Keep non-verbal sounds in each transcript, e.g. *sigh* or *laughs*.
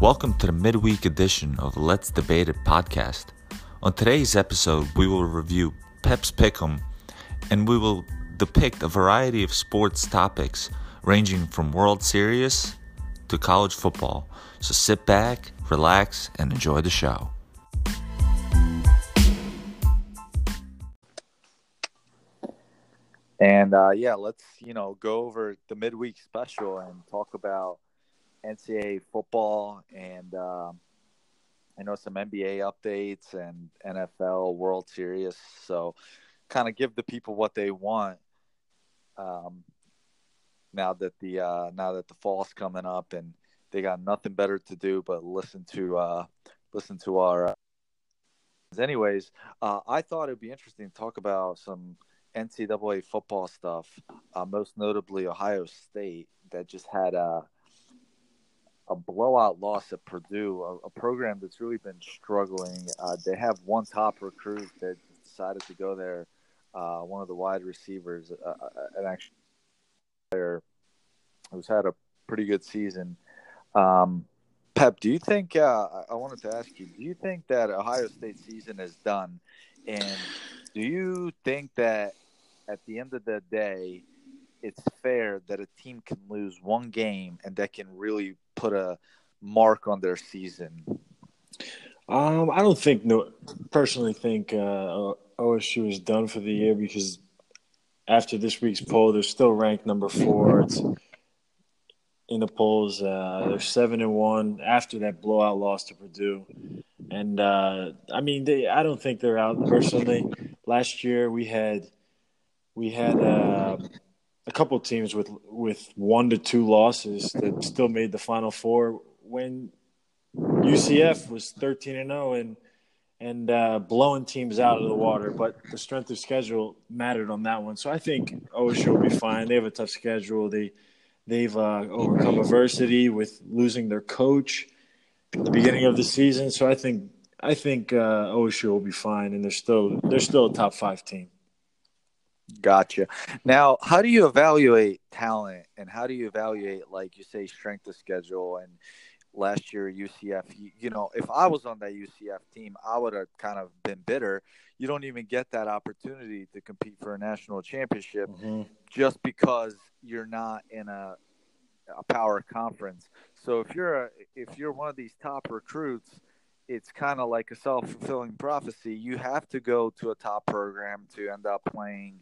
Welcome to the midweek edition of Let's Debate It podcast. On today's episode, we will review Pep's Pick'em and we will depict a variety of sports topics ranging from World Series to college football. So sit back, relax, and enjoy the show. And uh, yeah, let's you know go over the midweek special and talk about NCAA football and um, I know some NBA updates and NFL World Series. So kind of give the people what they want. Um, now that the uh, now that the fall's coming up and they got nothing better to do but listen to uh, listen to our. Uh, anyways, uh, I thought it'd be interesting to talk about some NCAA football stuff, uh, most notably Ohio State that just had a a blowout loss at Purdue, a, a program that's really been struggling. Uh, they have one top recruit that decided to go there, uh, one of the wide receivers, uh, uh an actual player who's had a pretty good season. Um, Pep, do you think? Uh, I wanted to ask you: Do you think that Ohio State season is done, and do you think that at the end of the day, it's fair that a team can lose one game and that can really put a mark on their season? Um, I don't think no. Personally, think uh, OSU is done for the year because after this week's poll, they're still ranked number four. It's in the polls. Uh, they're seven and one after that blowout loss to Purdue, and uh, I mean, they. I don't think they're out personally. Last year we had we had uh, a couple teams with with one to two losses that still made the Final Four when UCF was thirteen and zero and and uh, blowing teams out of the water. But the strength of schedule mattered on that one, so I think OSU will be fine. They have a tough schedule. They they've uh, overcome adversity with losing their coach at the beginning of the season, so I think I think uh, OSU will be fine, and they're still they're still a top five team. Gotcha. Now, how do you evaluate talent and how do you evaluate, like you say, strength of schedule? And last year, UCF, you, you know, if I was on that UCF team, I would have kind of been bitter. You don't even get that opportunity to compete for a national championship mm-hmm. just because you're not in a, a power conference. So if you're a, if you're one of these top recruits, it's kind of like a self fulfilling prophecy. You have to go to a top program to end up playing,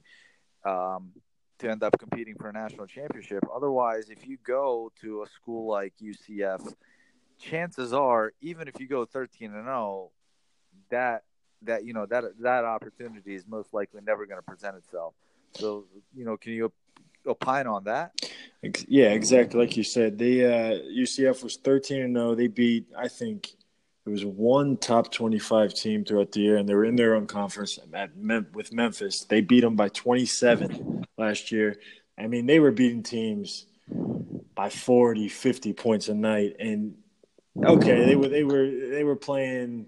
um, to end up competing for a national championship. Otherwise, if you go to a school like UCF, chances are, even if you go 13 and 0, that that you know that that opportunity is most likely never going to present itself. So, you know, can you opine on that? Yeah, exactly. Like you said, the uh, UCF was 13 and 0. They beat, I think, it was one top 25 team throughout the year, and they were in their own conference at Mem- with Memphis. They beat them by 27 last year. I mean, they were beating teams by 40, 50 points a night. And okay, they were they were they were playing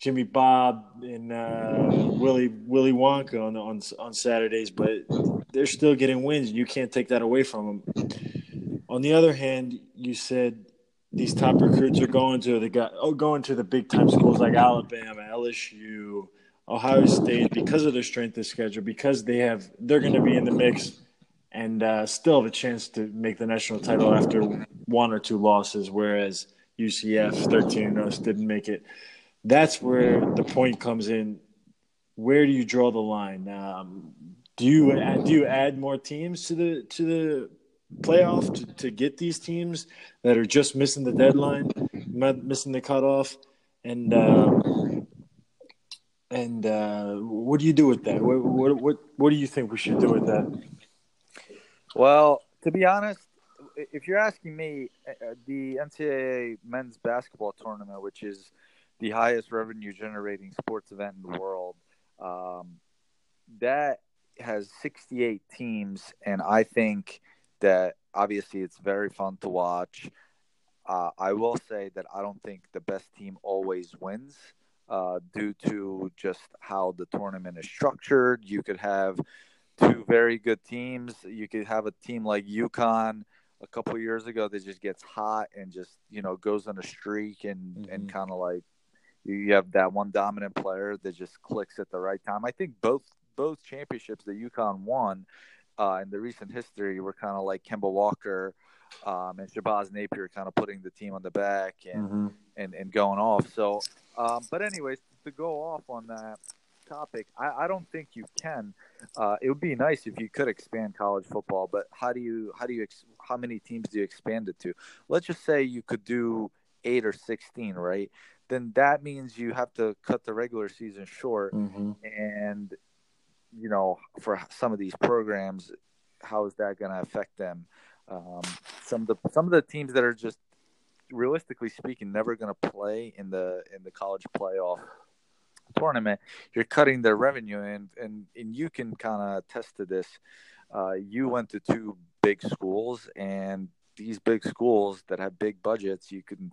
Jimmy Bob and uh, Willy Willy Wonka on on on Saturdays, but they're still getting wins. You can't take that away from them. On the other hand, you said these top recruits are going to the guy, oh, going to the big time schools like Alabama, LSU, Ohio State because of their strength of schedule, because they have they're going to be in the mix and uh, still have a chance to make the national title after one or two losses, whereas UCF 13 0 didn't make it. That's where the point comes in. Where do you draw the line? Um, do you do you add more teams to the to the playoff to, to get these teams that are just missing the deadline, missing the cutoff, and uh, and uh, what do you do with that? What, what what what do you think we should do with that? Well, to be honest, if you're asking me, uh, uh, the NCAA men's basketball tournament, which is the highest revenue generating sports event in the world, um, that has 68 teams, and I think that obviously it's very fun to watch. Uh, I will say that I don't think the best team always wins uh, due to just how the tournament is structured. You could have two very good teams. You could have a team like UConn a couple of years ago that just gets hot and just you know goes on a streak and mm-hmm. and kind of like you have that one dominant player that just clicks at the right time. I think both both championships that UConn won uh, in the recent history were kind of like Kemba Walker um, and Shabazz Napier kind of putting the team on the back and mm-hmm. and, and going off. So, um, but anyways, to go off on that topic, I, I don't think you can. Uh, it would be nice if you could expand college football, but how do you how do you how many teams do you expand it to? Let's just say you could do eight or sixteen, right? Then that means you have to cut the regular season short, mm-hmm. and you know, for some of these programs, how is that going to affect them? Um, some of the some of the teams that are just realistically speaking never going to play in the in the college playoff tournament you're cutting their revenue. And and, and you can kind of attest to this. Uh, you went to two big schools and these big schools that have big budgets you can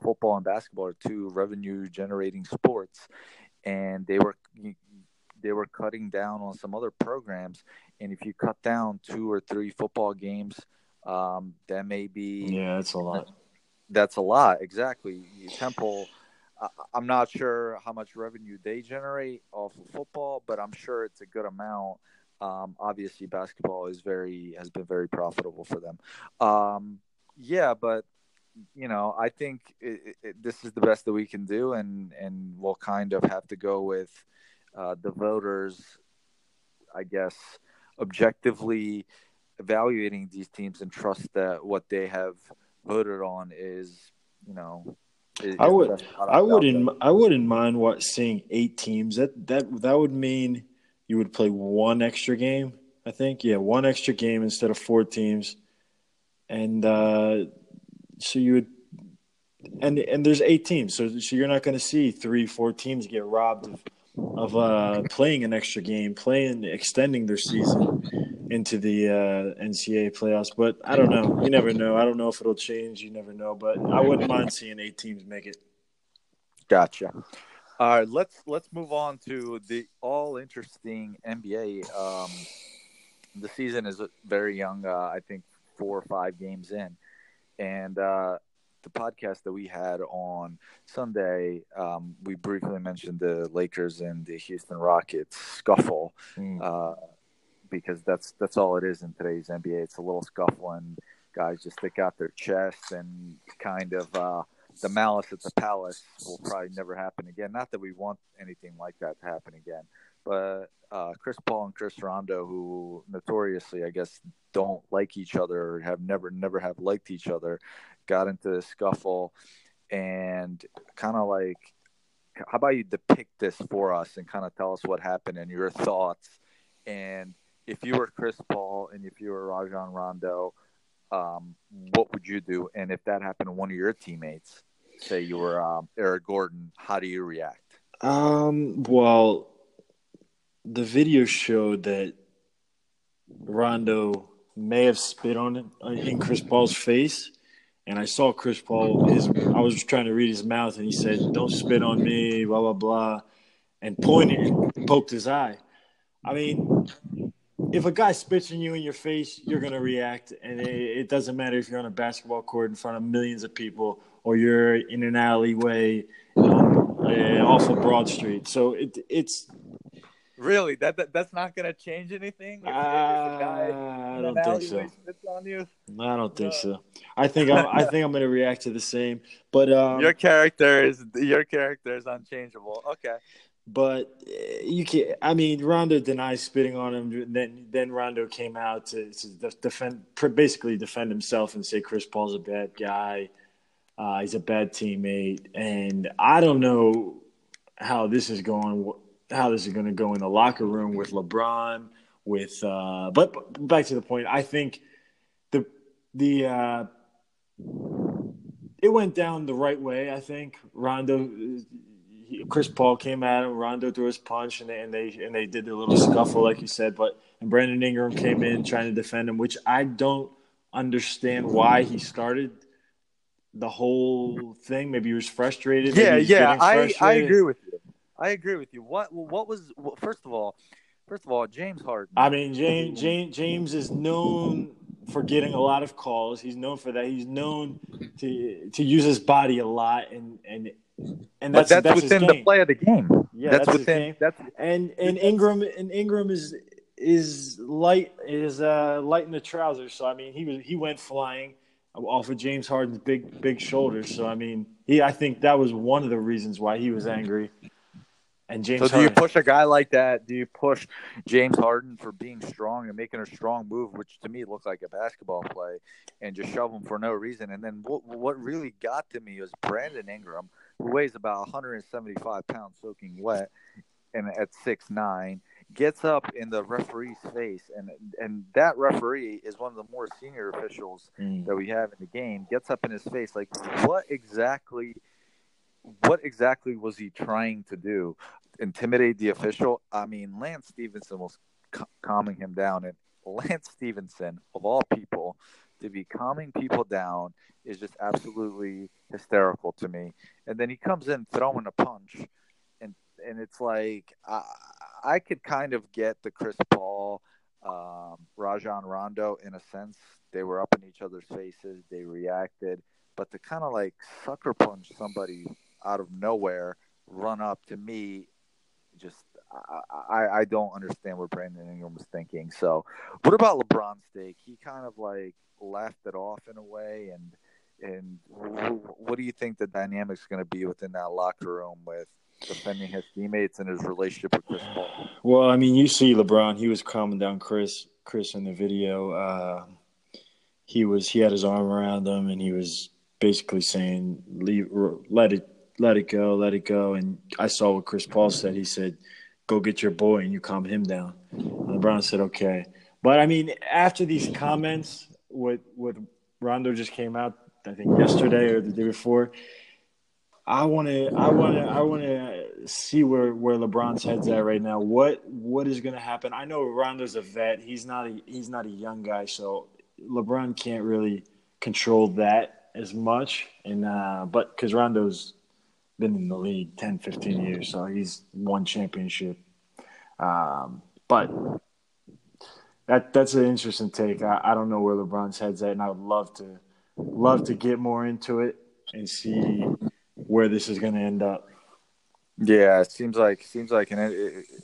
football and basketball are two revenue generating sports. And they were they were cutting down on some other programs and if you cut down two or three football games, um, that may be yeah, that's a lot. That's a lot, exactly. Temple, I'm not sure how much revenue they generate off of football, but I'm sure it's a good amount. Um, obviously, basketball is very has been very profitable for them. Um, yeah, but you know, I think it, it, this is the best that we can do, and and we'll kind of have to go with uh, the voters, I guess, objectively evaluating these teams and trust that what they have voted on is, you know, is, I would, I wouldn't, I wouldn't mind what seeing eight teams. That that that would mean you would play one extra game. I think, yeah, one extra game instead of four teams, and uh, so you would, and and there's eight teams, so so you're not going to see three, four teams get robbed of of uh, playing an extra game, playing extending their season into the uh, NCAA playoffs. But I don't know. You never know. I don't know if it'll change. You never know. But I wouldn't mind seeing eight teams make it. Gotcha. All right, let's let's move on to the all interesting NBA. Um, the season is very young. Uh, I think four or five games in, and uh, the podcast that we had on Sunday, um, we briefly mentioned the Lakers and the Houston Rockets scuffle, mm. uh, because that's that's all it is in today's NBA. It's a little scuffle, and guys just stick out their chests and kind of uh, the malice at the palace will probably never happen again. Not that we want anything like that to happen again, but uh, Chris Paul and Chris Rondo, who notoriously, I guess, don't like each other, or have never, never have liked each other, got into the scuffle, and kind of like, how about you depict this for us and kind of tell us what happened and your thoughts, and if you were Chris Paul and if you were Rajon Rondo, um, what would you do? And if that happened to one of your teammates, say you were um, Eric Gordon, how do you react? Um, well, the video showed that Rondo may have spit on it uh, in Chris Paul's face, and I saw Chris Paul. His I was trying to read his mouth, and he said, "Don't spit on me," blah blah blah, and pointed, and poked his eye. I mean, if a guy spits on you in your face, you're gonna react, and it, it doesn't matter if you're on a basketball court in front of millions of people or you're in an alleyway uh, off of Broad Street. So it, it's Really, that, that that's not going to change anything. Uh, I don't think so. I don't think so. I think I'm, I think I'm going to react to the same. But um, your character is your character is unchangeable. Okay. But eh, you can. I mean, Rondo denies spitting on him. Then then Rondo came out to, to defend, basically defend himself and say Chris Paul's a bad guy. Uh, he's a bad teammate, and I don't know how this is going how this is going to go in the locker room with LeBron. With uh, but, but back to the point, I think the the uh, it went down the right way. I think Rondo, Chris Paul came at him. Rondo threw his punch, and they and they and they did a little scuffle, like you said. But and Brandon Ingram came in trying to defend him, which I don't understand why he started the whole thing. Maybe he was frustrated. Yeah, yeah, I I agree with you. I agree with you. What what was first of all, first of all, James Harden. I mean, James James James is known for getting a lot of calls. He's known for that. He's known to to use his body a lot, and and and that's that's, that's within the play of the game. Yeah, that's, that's within that's and and Ingram and Ingram is is light is uh light in the trousers. So I mean, he was he went flying off of James Harden's big big shoulders. So I mean, he I think that was one of the reasons why he was angry. And James. So do Harden, you push a guy like that? Do you push James Harden for being strong and making a strong move, which to me looked like a basketball play, and just shove him for no reason? And then what what really got to me was Brandon Ingram, who weighs about 175 pounds, soaking wet, and at six nine, gets up in the referee's face, and and that referee is one of the more senior officials Mm. that we have in the game. Gets up in his face, like what exactly? What exactly was he trying to do? Intimidate the official? I mean, Lance Stephenson was c- calming him down, and Lance Stephenson, of all people, to be calming people down is just absolutely hysterical to me. And then he comes in throwing a punch, and and it's like I, I could kind of get the Chris Paul, um, Rajon Rondo in a sense. They were up in each other's faces. They reacted, but to kind of like sucker punch somebody out of nowhere, run up to me, just I, I, don't understand what Brandon Ingram was thinking. So, what about LeBron's take? He kind of like laughed it off in a way, and and what do you think the dynamic's going to be within that locker room with defending his teammates and his relationship with Chris Paul? Well, I mean, you see LeBron. He was calming down Chris. Chris in the video. Uh, he was. He had his arm around him, and he was basically saying, "Leave, let it, let it go, let it go." And I saw what Chris Paul said. He said, "Go get your boy," and you calm him down. And LeBron said, "Okay." But I mean, after these comments, what what Rondo just came out, I think yesterday or the day before. I want to, I want to, I want to see where where LeBron's head's at right now. What what is going to happen? I know Rondo's a vet. He's not a he's not a young guy, so LeBron can't really control that as much. And uh, but because Rondo's been in the league 10, 15 years, so he's won championship. Um, but that that's an interesting take. I, I don't know where LeBron's head's at, and I would love to love to get more into it and see where this is going to end up. Yeah, it seems like seems like an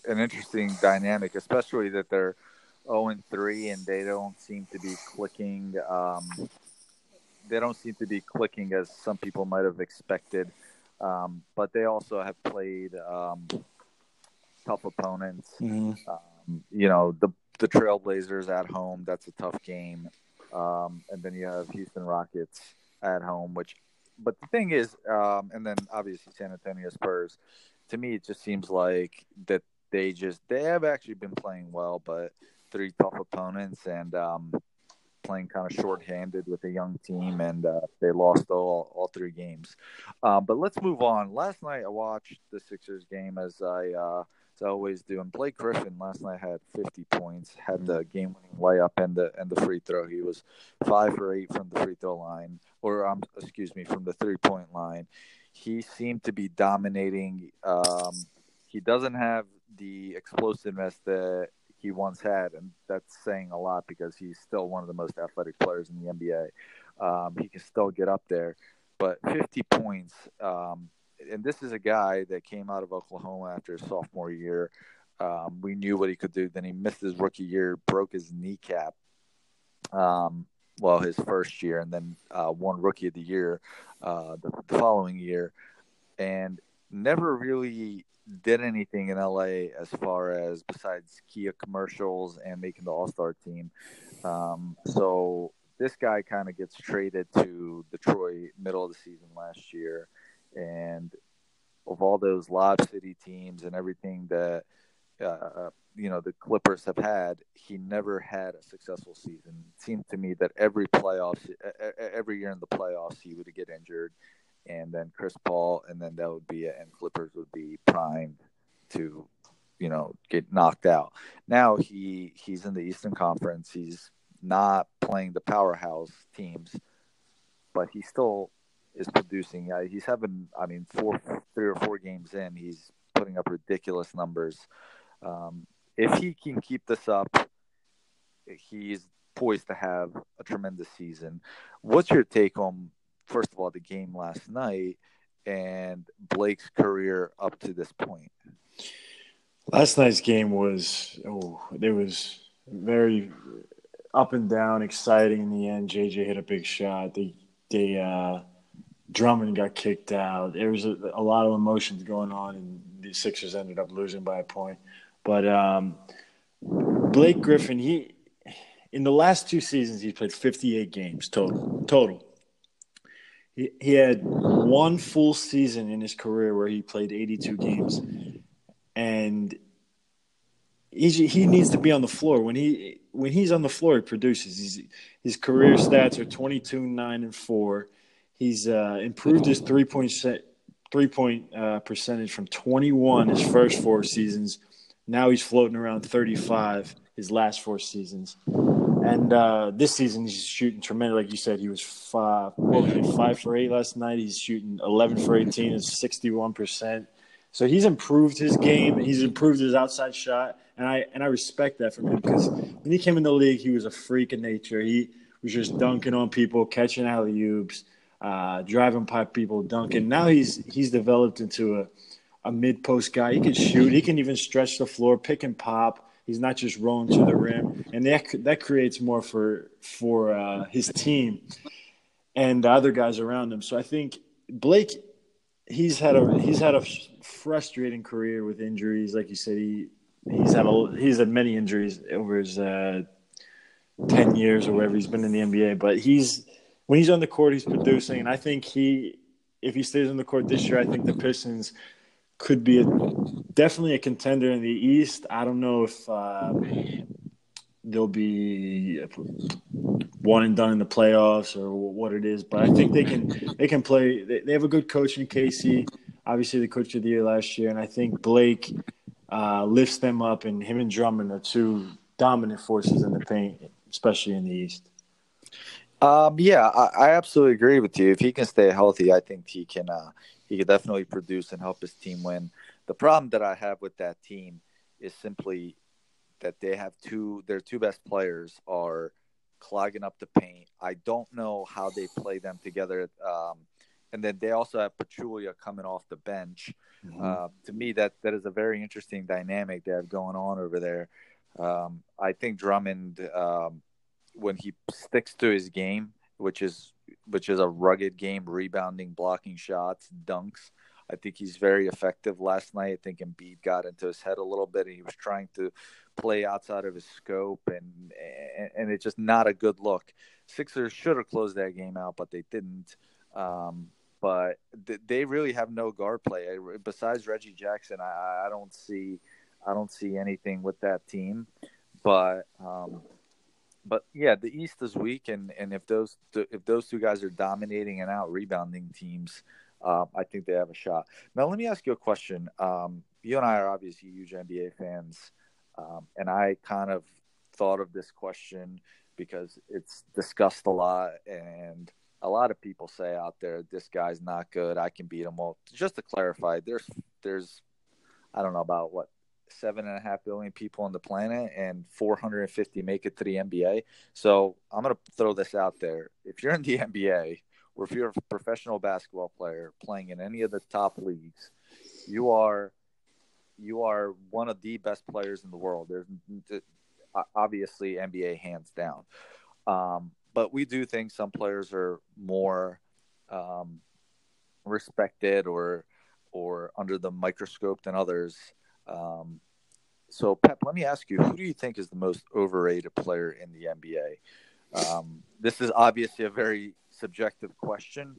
an interesting dynamic, especially that they're zero and three and they don't seem to be clicking. Um, they don't seem to be clicking as some people might have expected. Um, but they also have played um, tough opponents. Mm-hmm. Um, you know, the the Trailblazers at home. That's a tough game. Um, and then you have Houston Rockets at home, which. But the thing is, um, and then obviously San Antonio Spurs. To me, it just seems like that they just they have actually been playing well, but three tough opponents and um, playing kind of shorthanded with a young team, and uh, they lost all all three games. Um, but let's move on. Last night I watched the Sixers game as I uh, as I always do, and Blake Griffin last night had 50 points, had the game winning layup and the and the free throw. He was five for eight from the free throw line, or um, excuse me, from the three point line. He seemed to be dominating. Um, he doesn't have the explosiveness that he once had, and that's saying a lot because he's still one of the most athletic players in the NBA. Um, he can still get up there, but 50 points. Um, and this is a guy that came out of Oklahoma after his sophomore year. Um, we knew what he could do. Then he missed his rookie year, broke his kneecap. Um, well, his first year, and then uh, won Rookie of the Year uh, the, the following year, and never really did anything in LA as far as besides Kia commercials and making the All Star team. Um, so this guy kind of gets traded to Detroit middle of the season last year, and of all those Lob City teams and everything that uh, you know the Clippers have had, he never had a successful season. It seemed to me that every playoffs, every year in the playoffs, he would get injured and then Chris Paul, and then that would be it, and Clippers would be primed to, you know, get knocked out. Now he he's in the Eastern Conference. He's not playing the powerhouse teams, but he still is producing. He's having, I mean, four, three or four games in, he's putting up ridiculous numbers. Um, if he can keep this up, he's poised to have a tremendous season. What's your take on first of all the game last night and Blake's career up to this point? Last night's game was oh, it was very up and down, exciting in the end. JJ hit a big shot. They they uh, Drummond got kicked out. There was a, a, lot of emotions going on, and the Sixers ended up losing by a point. But um, Blake Griffin, he in the last two seasons he played 58 games total. Total. He, he had one full season in his career where he played 82 games, and he he needs to be on the floor when he when he's on the floor. He produces. He's, his career stats are 22, nine, and four. He's uh, improved his three point set, three point uh, percentage from 21 his first four seasons. Now he's floating around 35 his last four seasons. And uh, this season he's shooting tremendous. Like you said, he was five, five for eight last night. He's shooting 11 for 18, is 61 percent. So he's improved his game. He's improved his outside shot, and I and I respect that from him because when he came in the league, he was a freak of nature. He was just dunking on people, catching alley oops, uh, driving by people, dunking. Now he's he's developed into a a mid post guy. He can shoot. He can even stretch the floor, pick and pop. He's not just rolling to the rim, and that that creates more for for uh, his team and the other guys around him. So I think Blake, he's had a he's had a frustrating career with injuries. Like you said, he he's had a he's had many injuries over his uh, ten years or whatever he's been in the NBA. But he's when he's on the court, he's producing, and I think he if he stays on the court this year, I think the Pistons could be a, definitely a contender in the East. I don't know if uh, they'll be one and done in the playoffs or what it is, but I think they can they can play. They, they have a good coach in Casey, obviously the coach of the year last year, and I think Blake uh, lifts them up, and him and Drummond are two dominant forces in the paint, especially in the East. Um, yeah, I, I, absolutely agree with you. If he can stay healthy, I think he can. Uh, he could definitely produce and help his team win. The problem that I have with that team is simply that they have two their two best players are clogging up the paint. I don't know how they play them together. Um, and then they also have Pachulia coming off the bench. Mm-hmm. Uh, to me, that that is a very interesting dynamic they have going on over there. Um, I think Drummond, um, when he sticks to his game, which is which is a rugged game, rebounding, blocking shots, dunks. I think he's very effective last night. I think Embiid got into his head a little bit, and he was trying to play outside of his scope, and and, it's just not a good look. Sixers should have closed that game out, but they didn't. Um, but th- they really have no guard play besides Reggie Jackson. I, I don't see, I don't see anything with that team. But um, but yeah, the East is weak, and, and if those if those two guys are dominating and out rebounding teams, um, I think they have a shot. Now, let me ask you a question. Um, you and I are obviously huge NBA fans, um, and I kind of thought of this question because it's discussed a lot, and a lot of people say out there, "This guy's not good. I can beat him." Just to clarify, there's there's I don't know about what seven and a half billion people on the planet and 450 make it to the NBA. So I'm going to throw this out there. If you're in the NBA or if you're a professional basketball player playing in any of the top leagues, you are you are one of the best players in the world. There's obviously NBA hands down. Um, but we do think some players are more um, respected or or under the microscope than others. Um, so, Pep, let me ask you: Who do you think is the most overrated player in the NBA? Um, this is obviously a very subjective question.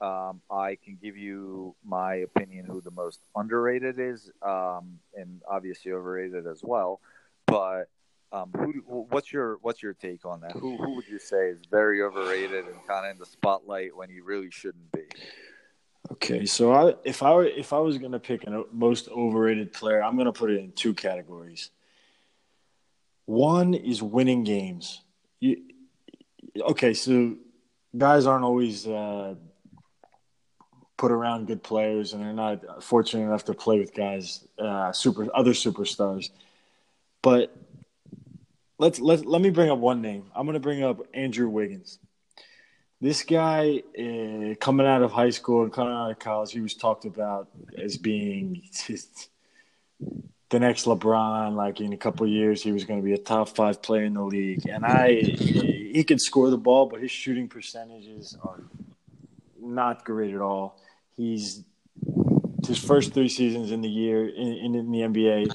Um, I can give you my opinion who the most underrated is, um, and obviously overrated as well. But um, who, what's your what's your take on that? Who who would you say is very overrated and kind of in the spotlight when he really shouldn't be? Okay, so I, if I were, if I was gonna pick a most overrated player, I'm gonna put it in two categories. One is winning games. You, okay, so guys aren't always uh, put around good players, and they're not fortunate enough to play with guys, uh, super other superstars. But let's let let me bring up one name. I'm going to bring up Andrew Wiggins. This guy, uh, coming out of high school and coming out of college, he was talked about as being just the next LeBron. Like in a couple years, he was going to be a top five player in the league. And I, he can score the ball, but his shooting percentages are not great at all. He's his first three seasons in the year in, in the NBA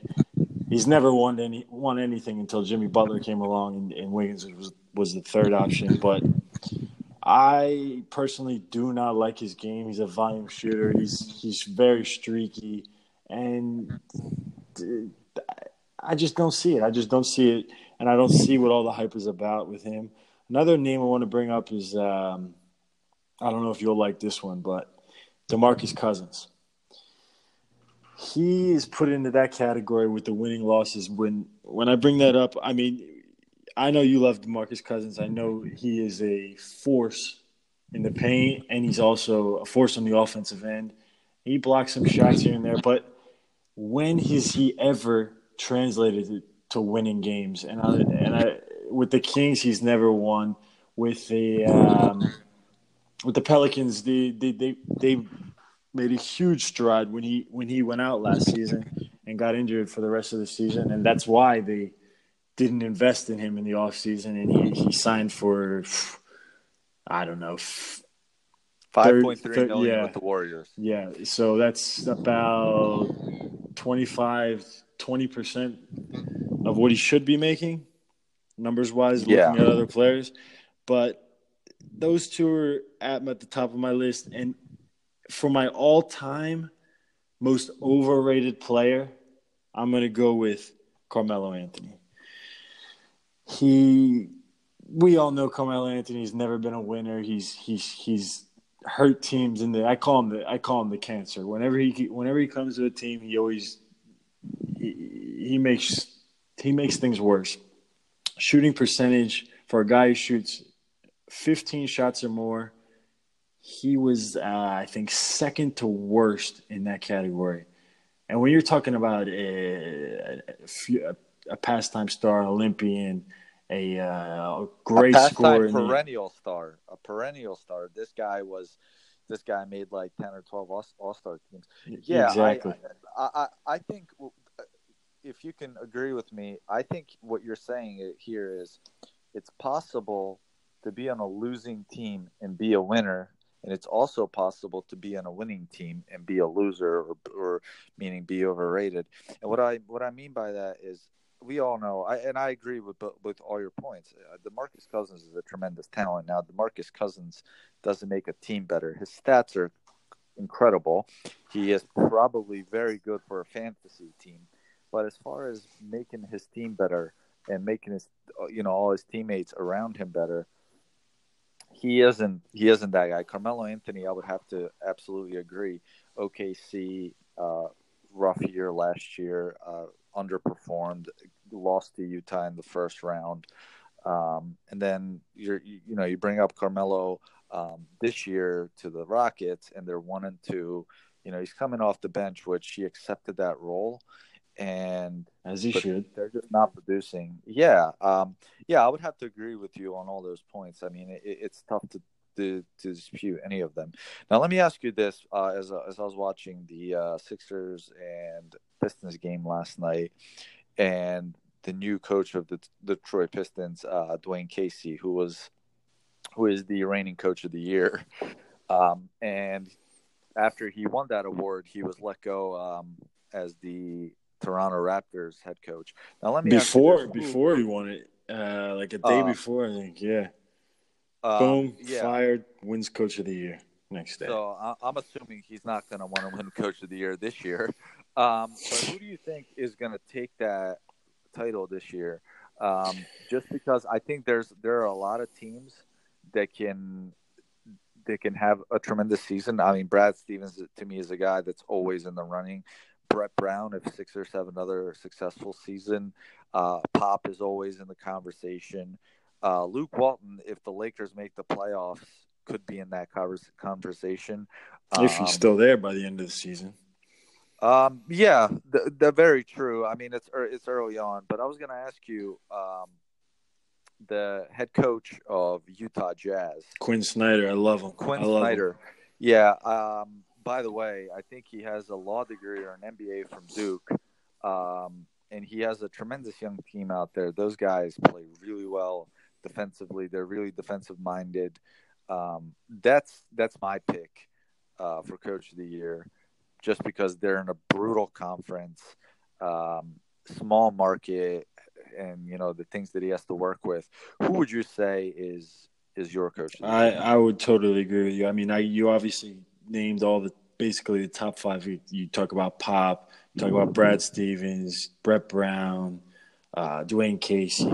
he's never won any won anything until Jimmy Butler came along and, and Wiggins was was the third option. But I personally do not like his game. He's a volume shooter. He's he's very streaky, and I just don't see it. I just don't see it, and I don't see what all the hype is about with him. Another name I want to bring up is um, I don't know if you'll like this one, but Demarcus Cousins he is put into that category with the winning losses. When when I bring that up, I mean, I know you love Demarcus Cousins. I know he is a force in the paint, and he's also a force on the offensive end. He blocks some shots here and there, but when has he ever translated to winning games? And I, and I, with the Kings, he's never won. With the um, with the Pelicans, they they they they made a huge stride when he when he went out last season and got injured for the rest of the season, and that's why they didn't invest in him in the offseason and he, he signed for I don't know five point three million yeah, with the Warriors. Yeah, so that's about 25 20 percent of what he should be making, numbers wise, looking yeah. at other players. But those two are at, at the top of my list, and for my all time most overrated player, I'm going to go with Carmelo Anthony. He, we all know Carmelo Anthony's never been a winner. He's he's he's hurt teams in the. I call him the I call him the cancer. Whenever he whenever he comes to a team, he always he, he makes he makes things worse. Shooting percentage for a guy who shoots 15 shots or more he was, uh, I think, second to worst in that category. And when you're talking about a, a, a pastime star, Olympian, a, uh, great a scorer, perennial the... star, a perennial star. This guy was, this guy made like ten or twelve All Star teams. Yeah, exactly. I, I, I think if you can agree with me, I think what you're saying here is, it's possible to be on a losing team and be a winner and it's also possible to be on a winning team and be a loser or, or meaning be overrated. And what i what i mean by that is we all know I, and i agree with with all your points. Uh, demarcus cousins is a tremendous talent. Now demarcus cousins doesn't make a team better. His stats are incredible. He is probably very good for a fantasy team but as far as making his team better and making his uh, you know all his teammates around him better he isn't he isn't that guy. Carmelo Anthony, I would have to absolutely agree. OKC, uh, rough year last year, uh, underperformed, lost to Utah in the first round, um, and then you're you, you, know you bring up Carmelo um, this year to the Rockets, and they're one and two. You know he's coming off the bench, which he accepted that role, and as he should. They're just not producing. Yeah, um, yeah, I would have to agree with you on all those points. I mean, it, it's tough to, to, to dispute any of them. Now, let me ask you this: uh, as uh, as I was watching the uh, Sixers and Pistons game last night, and the new coach of the, the Detroit Pistons, uh, Dwane Casey, who was who is the reigning coach of the year, um, and after he won that award, he was let go um, as the Toronto Raptors head coach. Now let me before before he won it, uh, like a day uh, before, I think. Yeah. Uh, Boom, yeah. fired, wins coach of the year next day. So I'm assuming he's not going to want to win coach of the year this year. *laughs* Um, but who do you think is going to take that title this year? Um, just because I think there's there are a lot of teams that can that can have a tremendous season. I mean, Brad Stevens to me is a guy that's always in the running. Brett Brown if Sixers have another successful season. Uh, Pop is always in the conversation. Uh, Luke Walton, if the Lakers make the playoffs, could be in that conversation. If he's um, still there by the end of the season. Um, yeah, they're very true. I mean, it's it's early on, but I was going to ask you, um, the head coach of Utah Jazz, Quin Snyder. I love him. Quin love Snyder. Him. Yeah. Um, by the way, I think he has a law degree or an MBA from Duke. Um, and he has a tremendous young team out there. Those guys play really well defensively. They're really defensive minded. Um, that's that's my pick uh, for coach of the year, just because they're in a brutal conference, um, small market, and you know the things that he has to work with. Who would you say is is your coach? I I would totally agree with you. I mean, I you obviously named all the basically the top five. You, you talk about Pop, you talk about Brad Stevens, Brett Brown, uh, Dwane Casey,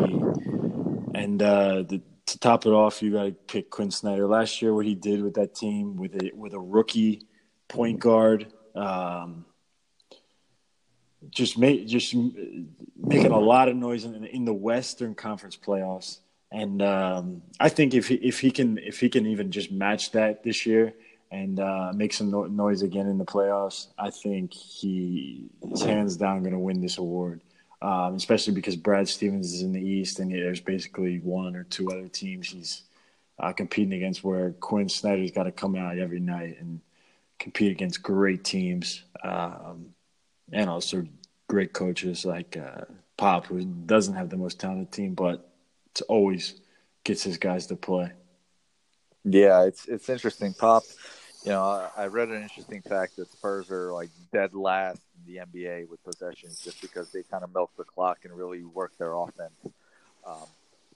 and uh, the, to top it off, you got to pick Quin Snyder. Last year, what he did with that team with a with a rookie point guard. Um, just make just making a lot of noise in, in the Western Conference playoffs, and um, I think if he, if he can if he can even just match that this year and uh, make some no- noise again in the playoffs, I think he is hands down going to win this award. Um, especially because Brad Stevens is in the East, and there's basically one or two other teams he's uh, competing against. Where Quin Snyder's got to come out every night and compete against great teams. Um, and also great coaches like uh, Pop, who doesn't have the most talented team, but always gets his guys to play. Yeah, it's it's interesting. Pop, you know, I, I read an interesting fact that Spurs are like dead last in the NBA with possessions, just because they kind of milk the clock and really work their offense. Um,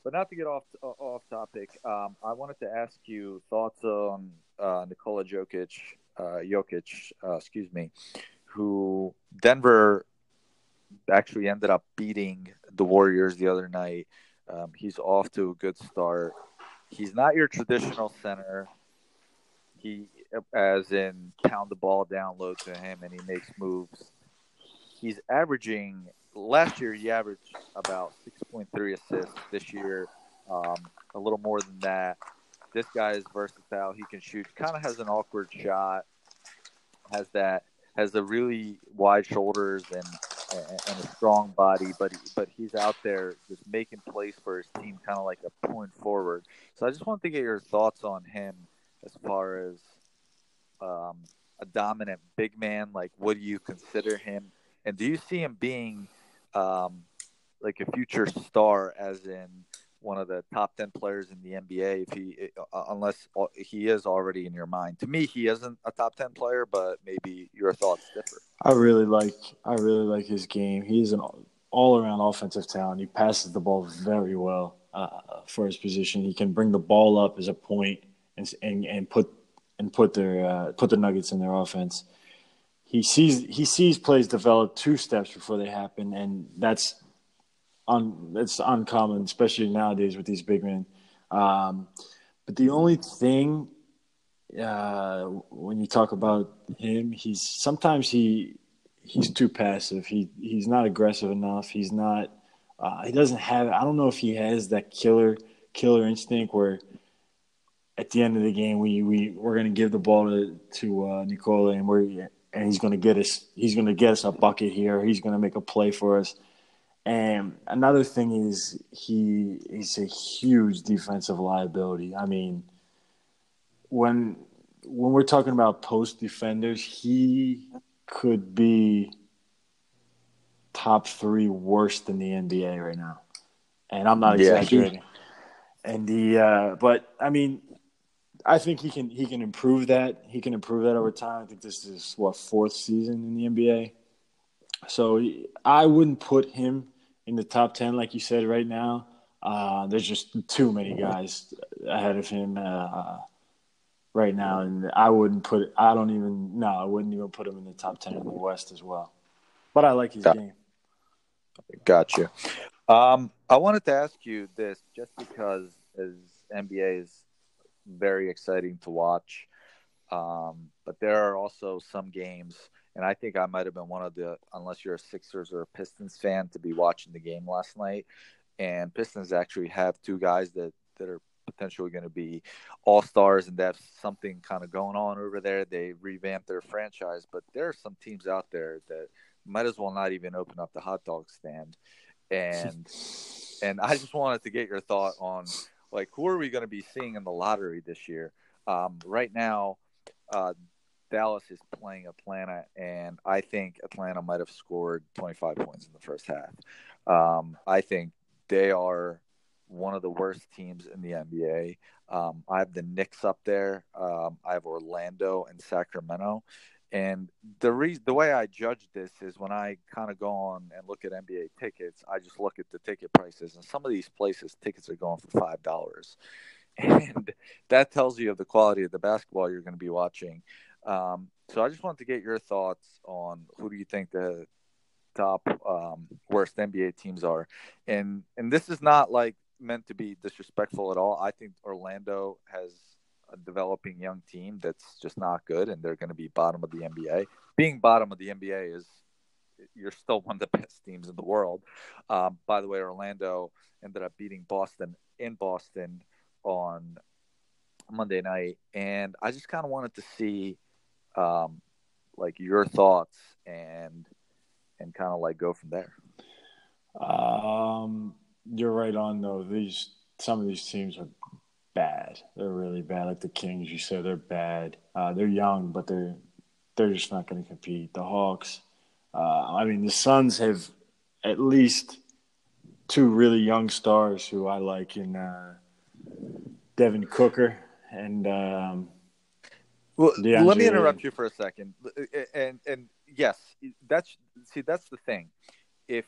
but not to get off off topic, um, I wanted to ask you thoughts on uh, Nikola Jokic, uh, Jokic, uh, excuse me, who Denver actually ended up beating the Warriors the other night. Um, he's off to a good start. He's not your traditional center. He, as in, pound the ball down low to him and he makes moves. He's averaging last year. He averaged about six point three assists. This year, um, a little more than that. This guy is versatile. He can shoot. Kind of has an awkward shot. Has that. Has the really wide shoulders and and a strong body, but but he's out there just making plays for his team, kind of like a point forward. So I just want to get your thoughts on him as far as um, a dominant big man. Like, what do you consider him, and do you see him being um, like a future star, as in one of the top 10 players in the NBA if he uh, unless he is already in your mind. To me he isn't a top 10 player, but maybe your thoughts differ. I really like I really like his game. He's an all-around offensive talent. He passes the ball very well uh, for his position. He can bring the ball up as a point and and, and put and put their uh, put the Nuggets in their offense. He sees he sees plays develop two steps before they happen, and that's un, it's uncommon, especially nowadays with these big men. Um, but the only thing uh, when you talk about him, he's sometimes he he's too passive. He he's not aggressive enough. He's not. Uh, he doesn't have. I don't know if he has that killer killer instinct where at the end of the game we we we're gonna give the ball to to uh, Nikola and we're and he's gonna get us. He's gonna get us a bucket here. He's gonna make a play for us. And another thing is he is a huge defensive liability. I mean, when when we're talking about post defenders, he could be top three worst in the NBA right now. And I'm not exaggerating. Yeah. And the uh, but I mean, I think he can he can improve that. He can improve that over time. I think this is what fourth season in the NBA. So I wouldn't put him in the top 10, like you said, right now. Uh, there's just too many guys ahead of him uh, right now. And I wouldn't put, I don't even, no, I wouldn't even put him in the top 10 in the West as well. But I like his Got, game. Gotcha. Um, I wanted to ask you this just because as NBA is very exciting to watch. Um, but there are also some games – and I think I might have been one of the, unless you're a Sixers or a Pistons fan, to be watching the game last night. And Pistons actually have two guys that that are potentially going to be all stars, and that's something kind of going on over there. They revamped their franchise, but there are some teams out there that might as well not even open up the hot dog stand. And *laughs* and I just wanted to get your thought on like who are we going to be seeing in the lottery this year? Um, right now, uh, Dallas is playing Atlanta, and I think Atlanta might have scored 25 points in the first half. Um, I think they are one of the worst teams in the NBA. Um, I have the Knicks up there. Um, I have Orlando and Sacramento. And the reason, the way I judge this is when I kind of go on and look at NBA tickets, I just look at the ticket prices, and some of these places tickets are going for five dollars, *laughs* and that tells you of the quality of the basketball you're going to be watching. Um, so I just wanted to get your thoughts on who do you think the top um, worst NBA teams are, and and this is not like meant to be disrespectful at all. I think Orlando has a developing young team that's just not good, and they're going to be bottom of the NBA. Being bottom of the NBA is you're still one of the *laughs* best teams in the world. Um, by the way, Orlando ended up beating Boston in Boston on Monday night, and I just kind of wanted to see um, like your thoughts and and kind of like go from there. Um, you're right on though. These some of these teams are bad. They're really bad. Like the Kings, you said, they're bad. Uh, they're young, but they're they're just not going to compete. The Hawks. Uh, I mean, the Suns have at least two really young stars who I like in uh, Devin Booker and. Um, well, DeAndre. let me interrupt you for a second. Uh, uh, and and yes, that's see that's the thing. If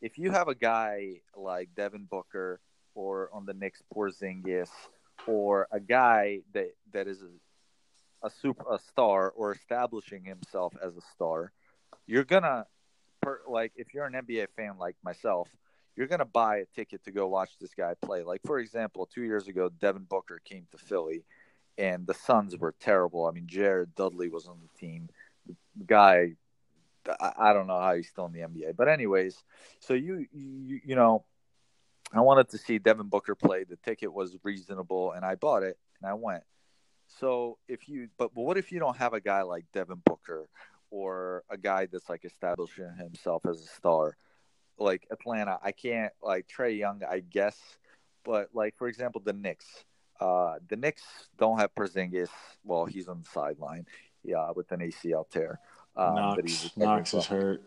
if you have a guy like Devin Booker or on the Knicks Porzingis or a guy that that is a, a super a star or establishing himself as a star, you're gonna per, like if you're an NBA fan like myself, you're gonna buy a ticket to go watch this guy play. Like for example, two years ago, Devin Booker came to Philly, and the Suns were terrible. I mean, Jared Dudley was on the team. The guy, I, don't know how he's still in the NBA, but anyways, so you you you know I wanted to see Devin Booker play. The ticket was reasonable, and I bought it and I went. So if you, but, but what if you don't have a guy like Devin Booker or a guy that's like establishing himself as a star, like Atlanta? I can't like Trae Young, I guess, but like for example, the Knicks. Uh, the Knicks don't have Porzingis. Well, he's on the sideline, yeah, with an ACL tear. Um, Knox, Knox is hurt.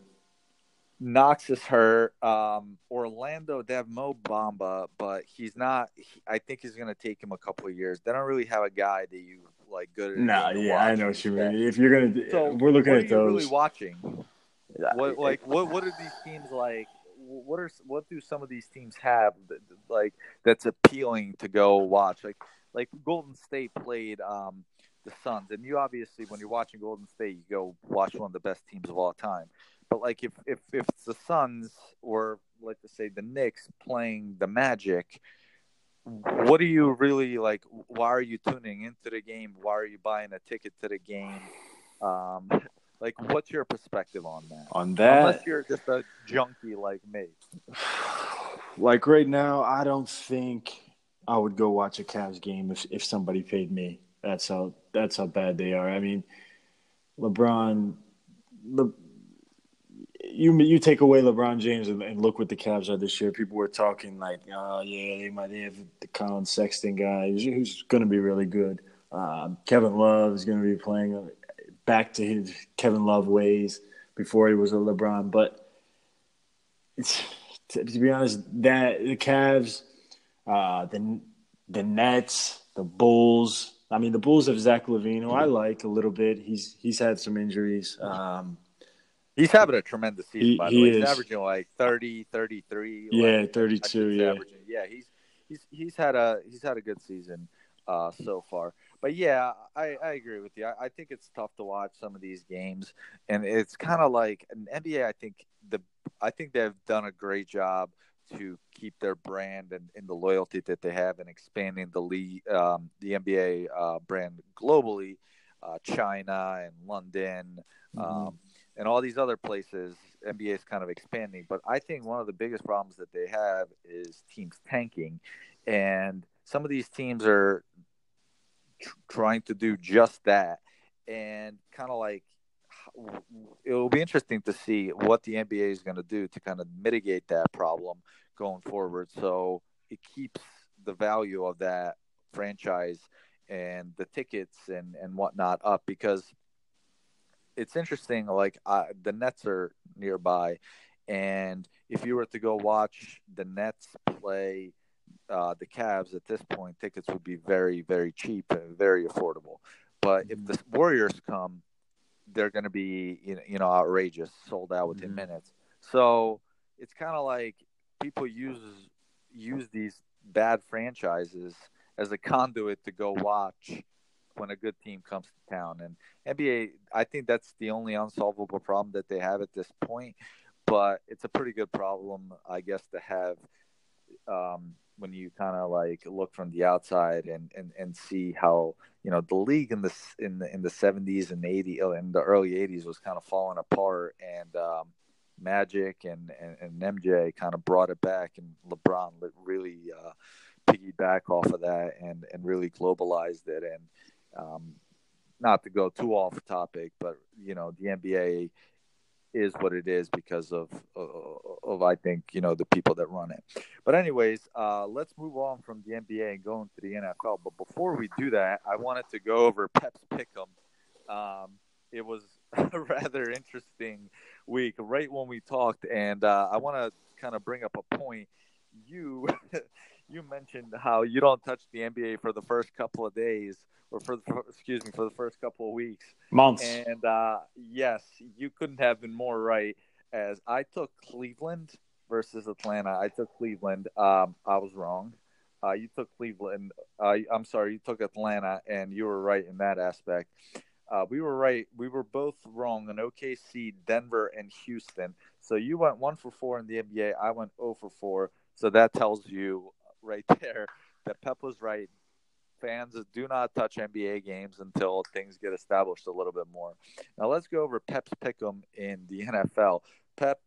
Knox is hurt. Um, Orlando, they have Mo Bamba, but he's not. He, I think he's going to take him a couple of years. They don't really have a guy that you like good. No, nah, yeah, I know what you mean. If you're gonna, so we're looking at those. Really watching. What like what what are these teams like? What are what do some of these teams have that, like that's appealing to go watch? Like like Golden State played um, the Suns, and you obviously when you're watching Golden State, you go watch one of the best teams of all time. But like if if if it's the Suns or let's just say the Knicks playing the Magic, what are you really like? Why are you tuning into the game? Why are you buying a ticket to the game? Um, like, what's your perspective on that? On that, unless you're just a junkie like me. *sighs* Like right now, I don't think I would go watch a Cavs game if if somebody paid me. That's how that's how bad they are. I mean, LeBron, Le, you you take away LeBron James and, and, look what the Cavs are this year. People were talking like, oh yeah, they might have the Collin Sexton guy who's, who's going to be really good. Um, Kevin Love is going to be playing back to his Kevin Love ways before he was a LeBron. But to, to, be honest, that the Cavs, uh, the the Nets, the Bulls. I mean, the Bulls have Zach LaVine, who I like a little bit. He's he's had some injuries. Um, He's having a tremendous season, he, by the way. He's is. averaging like 30, 33. Yeah, like, 32, yeah. Yeah, he's he's he's had a he's had a good season uh, so far. But yeah, I, I agree with you. I, I think it's tough to watch some of these games, and it's kind of like an NBA. I think the I think they've done a great job to keep their brand and, and the loyalty that they have and expanding the league, um, the NBA uh, brand globally, uh, China and London. Mm-hmm. Um, and all these other places, NBA is kind of expanding. But I think one of the biggest problems that they have is teams tanking, and some of these teams are tr- trying to do just that, and kind of like it will be interesting to see what the NBA is going to do to kind of mitigate that problem going forward. So it keeps the value of that franchise and the tickets and and whatnot up because it's interesting. Like the Nets are nearby, and if you were to go watch the Nets play uh, the Cavs at this point, tickets would be very very cheap and very affordable. But if the Warriors come, they're going to be you know outrageous, sold out within mm-hmm. minutes. So it's kind of like people use use these bad franchises as a conduit to go watch when a good team comes to town. And NBA, I think that's the only unsolvable problem that they have at this point. But it's a pretty good problem, I guess, to have um, when you kind of like look from the outside and, and, and see how you know the league in the in the in the 70s and 80s in the early 80s was kind of falling apart and um, Magic and, and, and MJ kind of brought it back and LeBron really uh, piggyback off of that and, and really globalized it. And um, not to go too off topic, but you know the NBA is what it is because of, of, of I think you know the people that run it. But anyways, uh, let's move on from the NBA and go into the NFL. But before we do that, I wanted to go over Pep's pick'em. Um, it was *laughs* a rather interesting week, right when we talked, and uh, I want to kind of bring up a point. You *laughs* you mentioned how you don't touch the NBA for the first couple of days, or for, the, excuse me, for the first couple of weeks, months. And uh, yes, you couldn't have been more right. As I took Cleveland versus Atlanta, I took Cleveland. Um, I was wrong. Uh, you took Cleveland. Uh, I'm sorry, you took Atlanta, and you were right in that aspect. Uh, we were right. We were both wrong on OKC, Denver, and Houston. So you went one for four in the NBA. I went 0 for four. So that tells you right there that Pep was right. Fans do not touch NBA games until things get established a little bit more. Now let's go over Pep's pick'em in the NFL. Pep,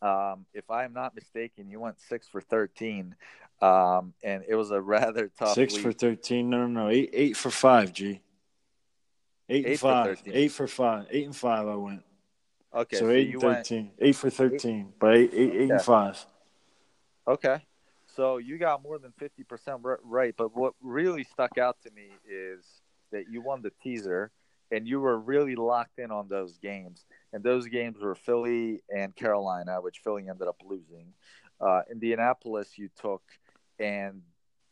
um, if I am not mistaken, you went six for thirteen, um, and it was a *laughs* rather tough. Six week. for thirteen? No, no, no. Eight, eight for five. G. Eight, eight and five. For eight for five. Eight and five. I went. Okay, so, so eight and thirteen. Went... Eight for thirteen, eight... but eight, eight, eight yeah. and five. Okay, so you got more than 50% right. But what really stuck out to me is that you won the teaser and you were really locked in on those games. And those games were Philly and Carolina, which Philly ended up losing. Uh, Indianapolis, you took, and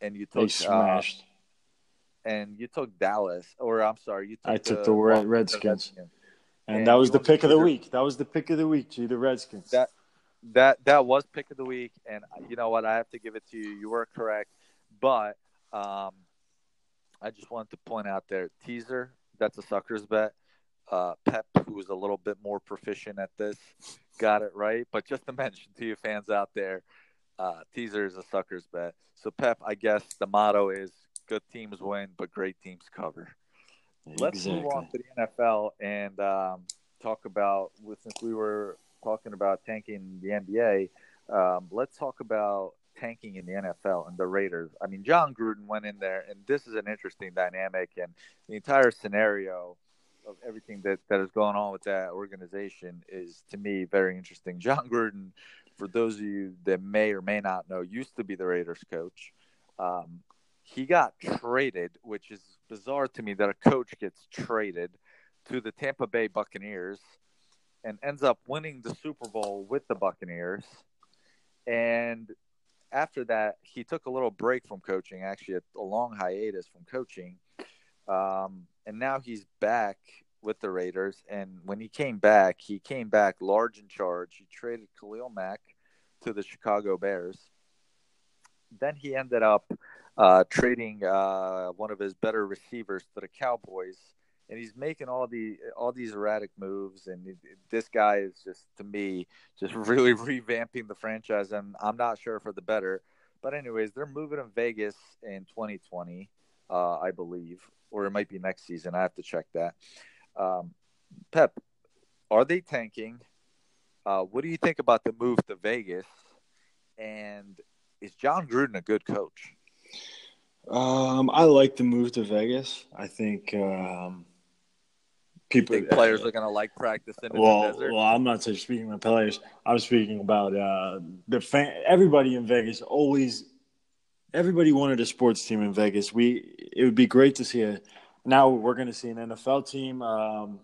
and you took. They smashed. Uh, and you took Dallas, or I'm sorry, you took. I took the, the Redskins. Redskins. And, and, that was the pick of the week. That was the pick of the week, G, the Redskins. That that that was pick of the week, and you know what? I have to give it to you. You were correct, but um, I just wanted to point out there teaser. That's a sucker's bet. Uh, Pep, who's a little bit more proficient at this, got it right. But just to *laughs* mention to you fans out there, uh, teaser is a sucker's bet. So Pep, I guess the motto is good teams win, but great teams cover. Exactly. Let's move on to the NFL and um, talk about since we were talking about tanking the NBA, um, let's talk about tanking in the NFL and the Raiders. I mean, Jon Gruden went in there, and this is an interesting dynamic, and the entire scenario of everything that, that is going on with that organization is, to me, very interesting. Jon Gruden, for those of you that may or may not know, used to be the Raiders coach. Um, he got traded, which is bizarre to me that a coach gets traded to the Tampa Bay Buccaneers – and ends up winning the Super Bowl with the Buccaneers. And after that, he took a little break from coaching, actually, a, long hiatus from coaching. Um, and now he's back with the Raiders. And when he came back, he came back large in charge. He traded Khalil Mack to the Chicago Bears. Then he ended up uh, trading uh, one of his better receivers to the Cowboys and he's making all the all these erratic moves and it, this guy is just to me just *laughs* really revamping the franchise and I'm not sure for the better. But anyways they're moving in Vegas in 2020 uh, I believe or it might be next season. I have to check that. Um, Pep are they tanking? Uh, what do you think about the move to Vegas? And is Jon Gruden a good coach? Um, I like the move to Vegas. I think um, people think players are going to like practicing in well, the desert? well, I'm not just speaking about players. I'm speaking about uh, the fan. Everybody in Vegas always. Everybody wanted a sports team in Vegas. We it would be great to see a. Now we're going to see an NFL team. Um,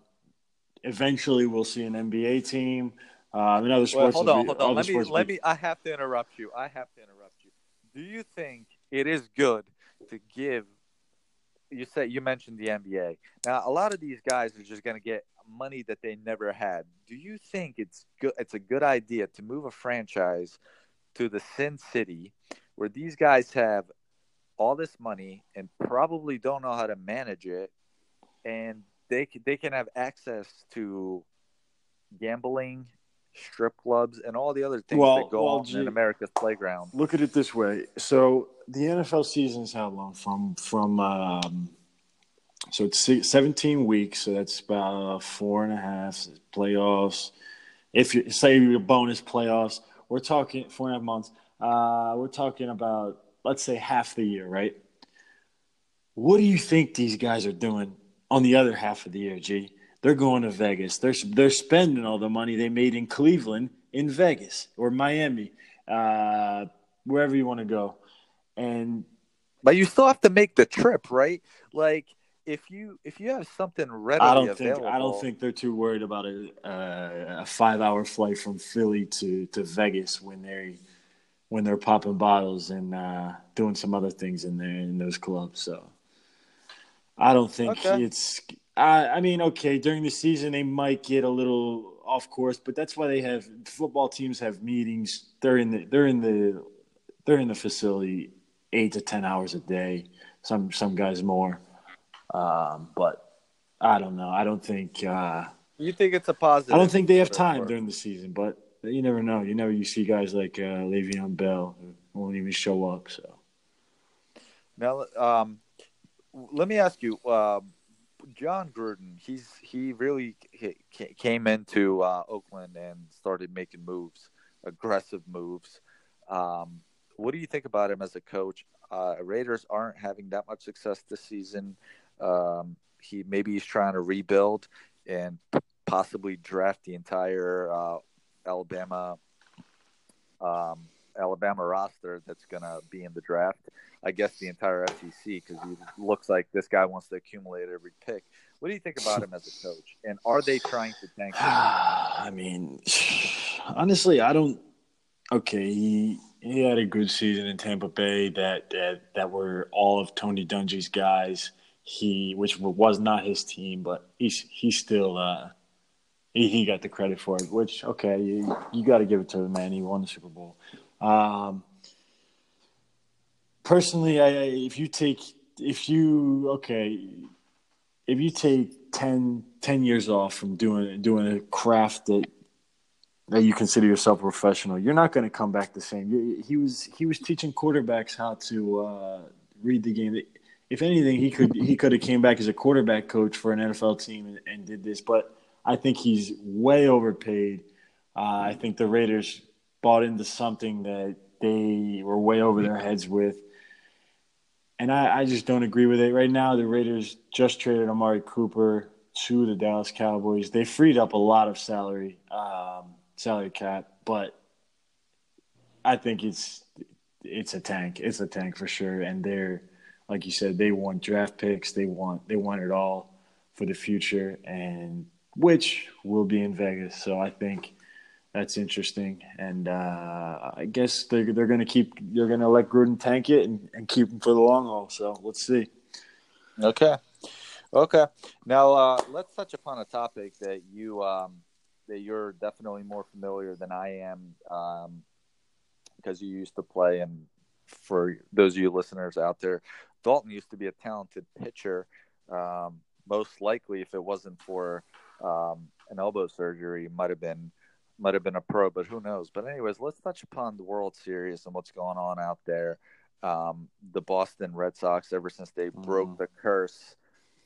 eventually, we'll see an NBA team. Uh, and other Well, sports. hold on, be- hold on. Let me let me. I have to interrupt you. I have to interrupt you. Do you think it is good to give? You said you mentioned the NBA. Now, a lot of these guys are just going to get money that they never had. Do you think it's good? It's a good idea to move a franchise to the Sin City, where these guys have all this money and probably don't know how to manage it, and they they can have access to gambling, strip clubs, and all the other things Well- that go well, on gee- in America's playground. Look at it this way. So the NFL season is how long? From from um, so it's 17 weeks. So that's about four and a half playoffs. If you say your bonus playoffs, we're talking four and a half months. Uh, we're talking about let's say half the year, right? What do you think these guys are doing on the other half of the year, G? They're going to Vegas. They're they're spending all the money they made in Cleveland in Vegas or Miami, uh, wherever you want to go. And But you still have to make the trip, right? Like if you if you have something readily I don't available, think I don't think they're too worried about a, uh, a five hour flight from Philly to, to Vegas when they when they're popping bottles and uh, doing some other things in there in those clubs. So I don't think Okay. it's. I, I mean, okay, during the season they might get a little off course, but that's why they have football teams have meetings. They're in the they're in the they're in the facility eight to ten hours a day. Some some guys more, um, but I don't know. I don't think. Uh, you think it's a positive. I don't think they have time during the season, but you never know. You never you see guys like uh, Le'Veon Bell who won't even show up. So Now, um, let me ask you, uh, Jon Gruden. He's he really ca- ca- came into uh, Oakland and started making moves, aggressive moves. Um, what do you think about him as a coach? Uh, Raiders aren't having that much success this season. Um, he maybe he's trying to rebuild and possibly draft the entire uh, Alabama um, Alabama roster that's going to be in the draft. I guess the entire SEC because he looks like this guy wants to accumulate every pick. What do you think about him as a coach? And are they trying to tank him? *sighs* I mean, *sighs* honestly, I don't. Okay, he he had a good season in Tampa Bay that that, that were all of Tony Dungy's guys. He, which was not his team, but he's he's still uh, he he got the credit for it. Which okay, you you got to give it to the man. He won the Super Bowl. Um, personally, I, if you take if you okay if you take 10, 10 years off from doing doing a craft that that you consider yourself a professional, you're not going to come back the same. He was he was teaching quarterbacks how to uh, read the game. If anything, he could he could have came back as a quarterback coach for an NFL team and, and did this. But I think he's way overpaid. Uh, I think the Raiders bought into something that they were way over their heads with. And I, I just don't agree with it. Right now, the Raiders just traded Amari Cooper to the Dallas Cowboys. They freed up a lot of salary, um, salary cap, but I think it's it's a tank. It's a tank for sure. And they're like you said, they want draft picks. They want they want it all for the future, and which will be in Vegas. So I think that's interesting. And uh, I guess they're they're gonna keep they're gonna let Gruden tank it and, and keep him for the long haul. So let's see. Okay. Okay. Now uh, let's touch upon a topic that you um, that you're definitely more familiar than I am um, because you used to play. And for those of you listeners out there, Dalton used to be a talented pitcher. Um, most likely, if it wasn't for um, an elbow surgery, might have been might have been a pro. But who knows? But anyways, let's touch upon the World Series and what's going on out there. Um, the Boston Red Sox, ever since they broke Mhm. the curse,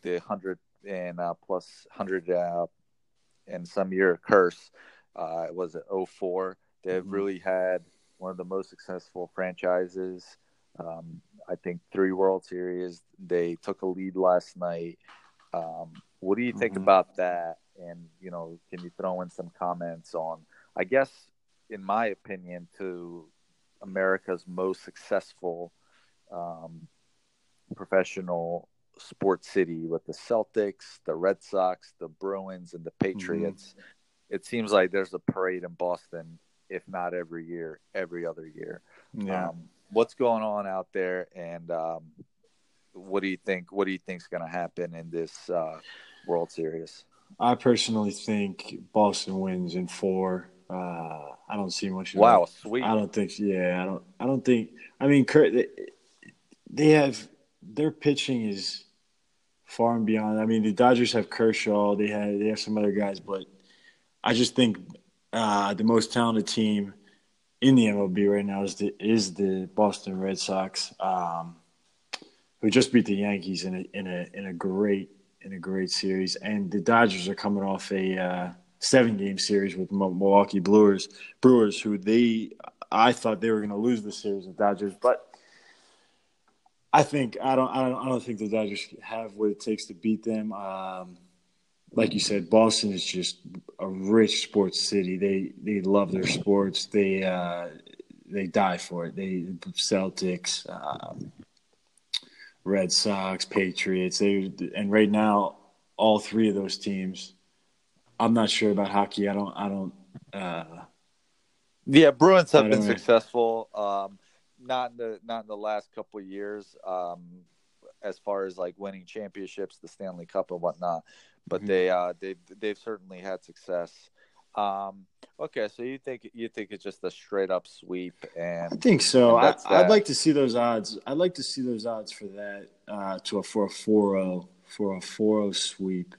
the hundred and uh, plus hundred uh, and some year curse, uh, it was at 04. They've Mhm. really had one of the most successful franchises. Um, I think three World Series. They took a lead last night. Um, What do you think Mhm. about that? And you know, can you throw in some comments on? I guess, in my opinion, to America's most successful um, professional sports city with the Celtics, the Red Sox, the Bruins, and the Patriots. It seems like there's a parade in Boston, if not every year, every other year. Yeah. Um, what's going on out there, and um, what do you think? What do you think is going to happen in this uh, World Series? I personally think Boston wins in four. Uh, I don't see much. of Wow, that. sweet. I don't think. Yeah, I don't. I don't think. I mean, Kurt. They, they have their pitching is far and beyond. I mean, the Dodgers have Kershaw. They have they have some other guys, but I just think uh, the most talented team in the MLB right now is the is the Boston Red Sox, um, who just beat the Yankees in a in a in a great in a great series, and the Dodgers are coming off a uh, seven game series with Milwaukee Brewers, Brewers, who they I thought they were going to lose the series, the Dodgers, but I think I don't, I don't I don't think the Dodgers have what it takes to beat them. Um, like you said, Boston is just a rich sports city. They they love their sports. They uh, they die for it. They Celtics, um, Red Sox, Patriots. They and right now, all three of those teams. I'm not sure about hockey. I don't. I don't. Uh, Yeah, Bruins have been know. successful. Um, not in the not in the last couple of years, um, as far as like winning championships, the Stanley Cup and whatnot. But Mhm. they uh, they they've certainly had success. Um, okay, so you think you think it's just a straight up sweep, and I think so. I, I'd like to see those odds. I'd like to see those odds for that uh, to a for a 4-0 for a 4-0 sweep.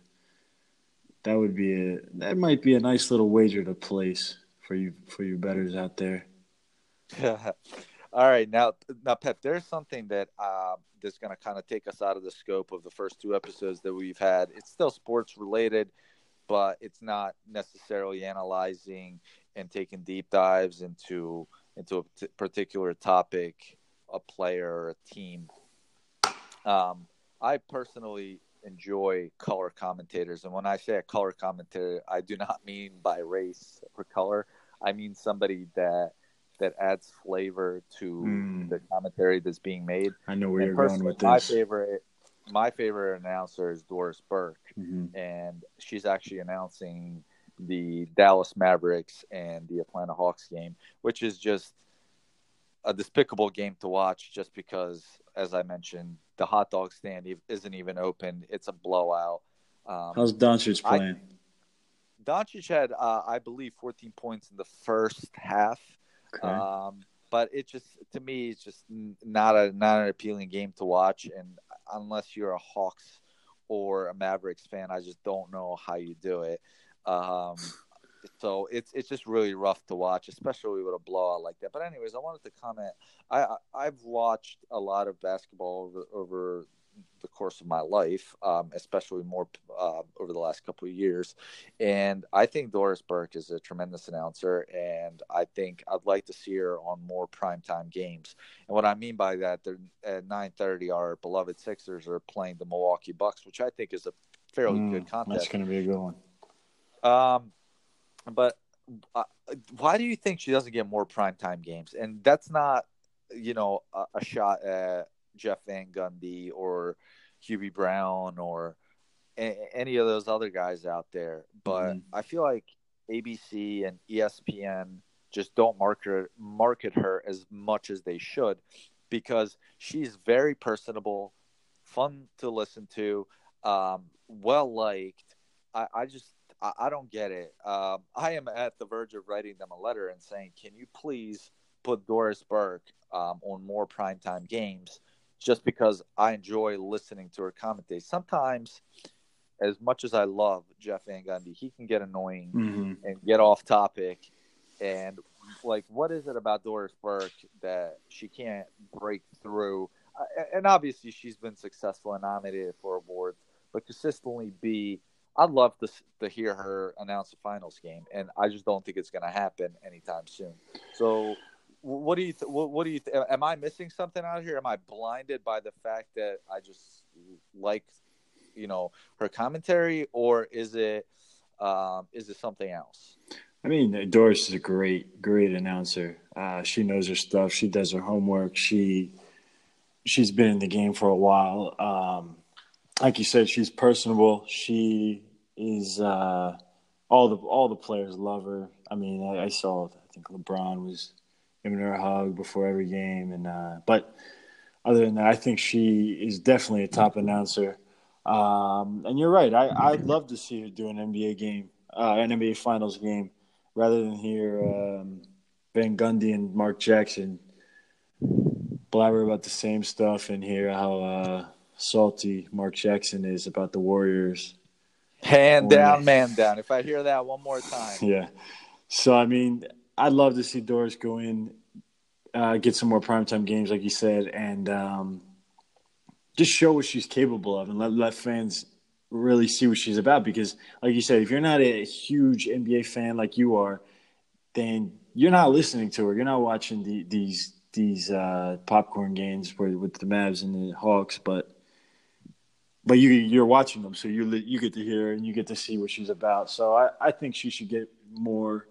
That would be a that might be a nice little wager to place for you for you betters out there. *laughs* All right, now now Pep, there's something that uh, that's going to kind of take us out of the scope of the first two episodes that we've had. It's still sports related, but it's not necessarily analyzing and taking deep dives into into a t- particular topic, a player, or a team. Um, I personally enjoy color commentators, and when I say a color commentator, I do not mean by race or color. I mean somebody that that adds flavor to Mm. the commentary that's being made. I know where And you're going with my favorite, my favorite announcer is Doris Burke, Mhm. and she's actually announcing the Dallas Mavericks and the Atlanta Hawks game, which is just a despicable game to watch. Just because, as I mentioned, the hot dog stand isn't even open; it's a blowout. Um, How's Doncic I- playing? Doncic had, uh, I believe, 14 points in the first half. Okay. Um, but it just to me, it's just not a not an appealing game to watch. And unless you're a Hawks or a Mavericks fan, I just don't know how you do it. Um, so it's it's just really rough to watch, especially with a blowout like that. But anyways, I wanted to comment. I, I I've watched a lot of basketball over, over the course of my life, um, especially more uh, over the last couple of years. And I think Doris Burke is a tremendous announcer, and I think I'd like to see her on more primetime games. And what I mean by that, they're at nine thirty. Our beloved Sixers are playing the Milwaukee Bucks, which I think is a fairly Mm, good That's going to be a good one. Um, but uh, why do you think she doesn't get more primetime games? And that's not, you know, a, a shot at Jeff Van Gundy or Hubie Brown or a- any of those other guys out there. But Mhm. I feel like ABC and ESPN just don't market market her as much as they should because she's very personable, fun to listen to, um, well liked. I, I just I, I don't get it. Um, I am at the verge of writing them a letter and saying, "Can you please put Doris Burke um, on more primetime games?" Just because I enjoy listening to her commentate. Sometimes, as much as I love Jeff Van Gundy, he can get annoying hmm and get off topic. And like, what is it about Doris Burke that she can't break through? And obviously, she's been successful and nominated for awards, but consistently be. I'd love to to hear her announce the finals game, and I just don't think it's going to happen anytime soon. So, what do you? Th- what, do you? Th- am I missing something out here? Am I blinded by the fact that I just like, you know her commentary, or is it um, is it something else? I mean, Doris is a great, great announcer. Uh, she knows her stuff. She does her homework. She she's been in the game for a while. Um, like you said, she's personable. She is uh, all the all the players love her. I mean, I, I, saw I think LeBron was giving her a hug before every game, and uh, but other than that, I think she is definitely a top announcer. Um, and you're right. I, I'd love to see her do an NBA game, uh, an NBA Finals game, rather than hear um, Van Gundy and Mark Jackson blabber about the same stuff and hear how uh, salty Mark Jackson is about the Warriors. Hand down, man down. If I hear that one more time. *laughs* Yeah. So, I mean, I'd love to see Doris go in, uh, get some more primetime games, like you said, and um, just show what she's capable of and let, let fans really see what she's about. Because, like you said, if you're not a huge NBA fan like you are, then you're not listening to her. You're not watching the, these these uh, popcorn games with the Mavs and the Hawks, but but you you're watching them, so you you get to hear and you get to see what she's about. So I, I think she should get more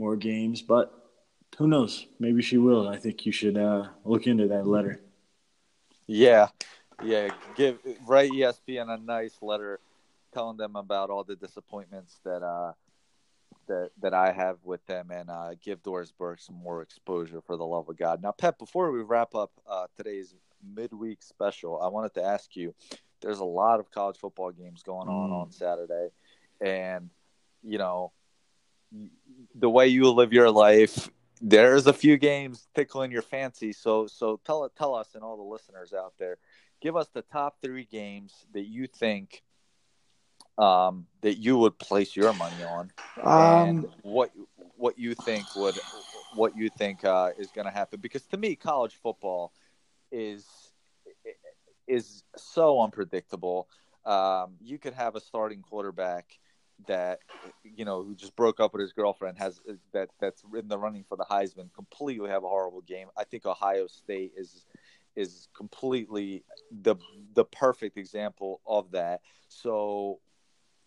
more games, but who knows? Maybe she will. I think you should uh, look into that letter. Yeah, yeah. Give write ESPN a nice letter telling them about all the disappointments that uh, that that I have with them, and uh, give Doris Burke some more exposure for the love of God. Now, Pep, before we wrap up uh, today's midweek special, I wanted to ask you there's a lot of college football games going on mm. on Saturday, and you know the way you live your life. There's a few games tickling your fancy, so so tell tell us and all the listeners out there, give us the top three games that you think um, that you would place your money on, um, and what what you think would what you think uh, is going to happen. Because to me, college football is is so unpredictable. Um, you could have a starting quarterback that you know who just broke up with his girlfriend has that that's in the running for the Heisman completely have a horrible game. I think Ohio State is is completely the the perfect example of that. So,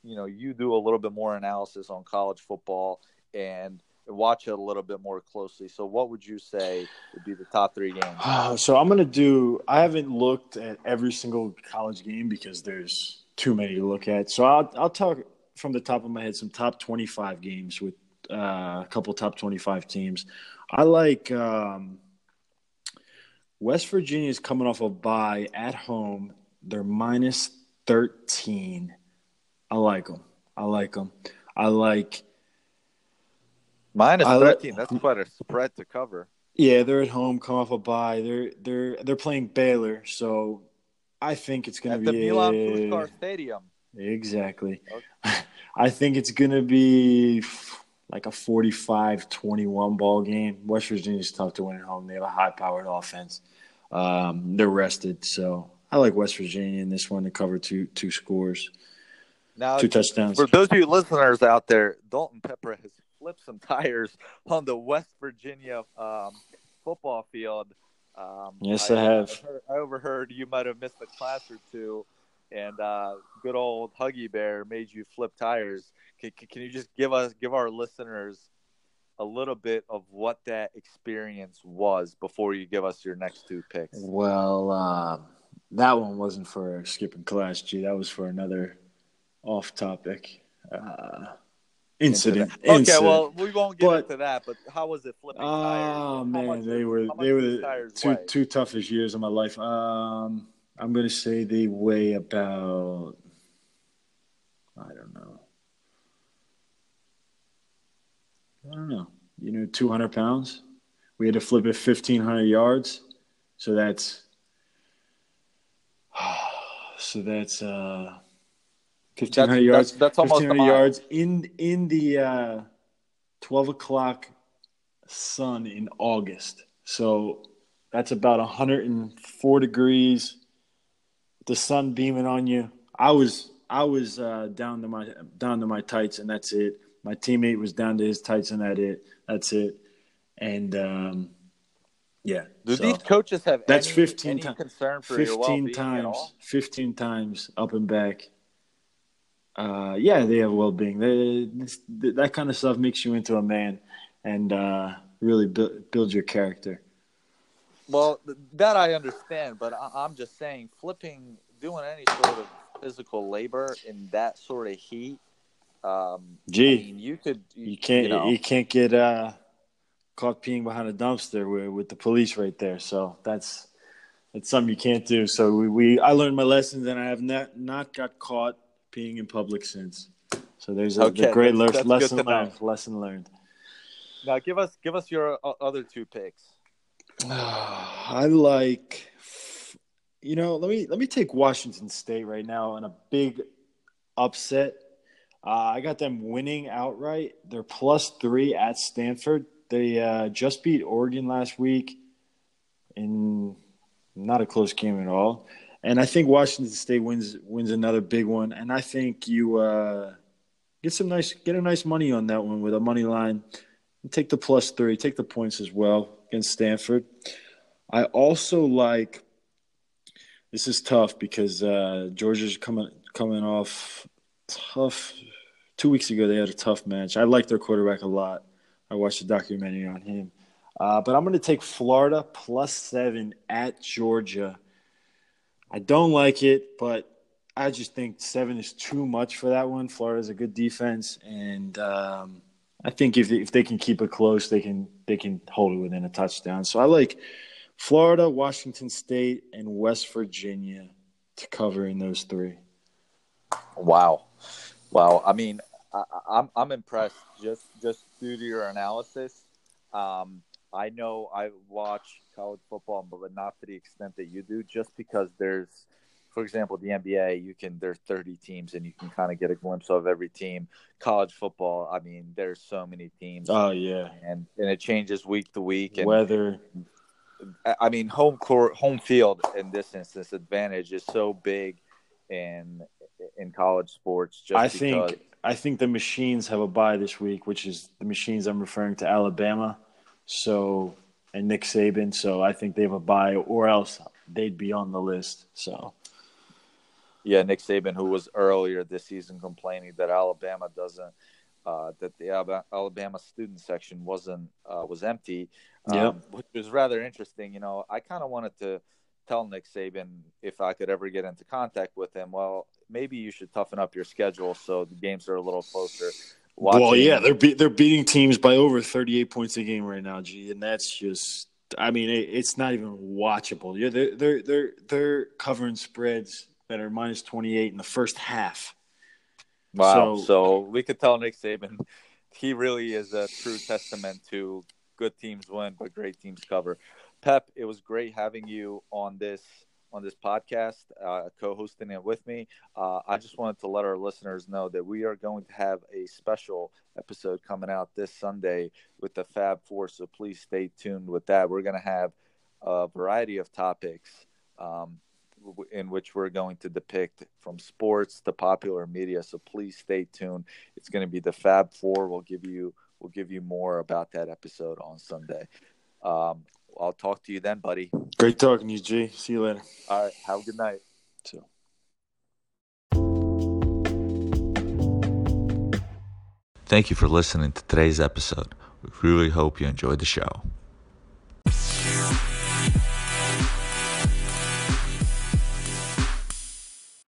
you know, you do a little bit more analysis on college football and watch it a little bit more closely. So, what would you say would be the top three games? *sighs* so, I'm going to do. I haven't looked at every single college game because there's too many to look at. So, I'll I'll talk from the top of my head some top 25 games with uh, a couple top 25 teams. I like um, West Virginia is coming off a bye at home. They're minus 13. I like them. I like them. I like Minus thirteen. That's quite a spread to cover. Yeah, they're at home, come off a bye. They're they're they're playing Baylor, so I think it's going to be at the Milan Puskar Stadium. Exactly. Okay. *laughs* I think it's going to be like a 45-21 ball game. West Virginia's tough to win at home. They have a high-powered offense. Um, they're rested, so I like West Virginia in this one to cover two two scores. Now, two touchdowns. For those of you listeners out there, Dalton Pepper has flipped some tires on the West Virginia um, football field. Um, yes, I, I have. I, heard, I, overheard you might have missed a class or two, and uh, good old Huggy Bear made you flip tires. Can, can you just give us, give our listeners, a little bit of what that experience was before you give us your next two picks? Well, uh, that one wasn't for skipping class, G. That was for another off-topic. Uh, incident. Okay, incident. well, we won't get but, into that. But how was it flipping oh, tires? Oh man, they were they were two weigh? two toughest years of my life. Um, I'm gonna say they weigh about I don't know. I don't know. You know, 200 pounds. We had to flip it 1,500 yards, so that's *sighs* so that's uh Fifteen hundred yards. That's, that's almost fifteen hundred yards in in the uh, twelve o'clock sun in August. So that's about hundred and four degrees. The sun beaming on you. I was I was uh, down to my down to my tights, and that's it. My teammate was down to his tights, and that it. That's it. And um, Yeah. Do so these coaches have that's any, 15 any ti- concern for your 15 well-being at times? 15 times up and back. Uh, yeah, they have well-being. They, this, that kind of stuff makes you into a man and uh, really bu- builds your character. Well, that I understand, but I- I'm just saying, flipping, doing any sort of physical labor in that sort of heat. Um, Gee, I mean, you could. You can't You, know, you can't get uh, caught peeing behind a dumpster with, with the police right there. So that's that's something you can't do. So we, we I learned my lessons and I have not not got caught peeing in public since. So there's a, Okay, the great that's- that's lesson learned. Lesson learned. now give us give us your uh, other two picks. *sighs* I like, you know, let me let me take Washington State right now on a big upset. Uh, I got them winning outright. They're plus three at Stanford. They uh, just beat Oregon last week in not a close game at all. And I think Washington State wins wins another big one. And I think you uh, get some nice get a nice money on that one with a money line. And take the plus three, take the points as well against Stanford. I also like this is tough because uh, Georgia's coming coming off tough. Two weeks ago, they had a tough match. I like their quarterback a lot. I watched a documentary on him. Uh, but I'm going to take Florida plus seven at Georgia. I don't like it, but I just think seven is too much for that one. Florida's a good defense, and um, I think if if they can keep it close, they can they can hold it within a touchdown. So I like Florida, Washington State, and West Virginia to cover in those three. Wow, wow. I mean, I, I'm I'm impressed just just due to your analysis. Um, I know I watch college football, but not to the extent that you do. Just because there's, for example, the NBA, you can there's 30 teams and you can kind of get a glimpse of every team. College football, I mean, there's so many teams, Oh yeah, and and it changes week to week. And weather. I- mean, home court, home field in this instance advantage is so big in in college sports. Just I because, think I think the machines have a bye this week, which is the machines I'm referring to Alabama. So and Nick Saban. So I think they have a bye, or else they'd be on the list. So yeah, Nick Saban, who was earlier this season complaining that Alabama doesn't. Uh, that the Alabama student section wasn't uh, was empty, um, Yep. which was rather interesting. You know, I kind of wanted to tell Nick Saban if I could ever get into contact with him. Well, maybe you should toughen up your schedule so the games are a little closer. well, yeah, they're be- they're beating teams by over 38 points a game right now, G, and that's just. I mean, it, it's not even watchable. Yeah, they're they're they're they're covering spreads that are minus 28 in the first half. Wow. So- So, we could tell Nick Saban he really is a true testament to good teams win, but great teams cover. Pep, it was great having you on this on this podcast, uh, co-hosting it with me. Uh, I just wanted to let our listeners know that we are going to have a special episode coming out this Sunday with the Fab Four. So please stay tuned with that. We're going to have a variety of topics. Um, in which we're going to depict from sports to popular media. So please stay tuned. It's going to be the Fab Four. We'll give you we'll give you more about that episode on Sunday. Um, I'll talk to you then, buddy. Great talking to you, G. See you later. All right. Have a good night. So. Thank you for listening to today's episode. We really hope you enjoyed the show.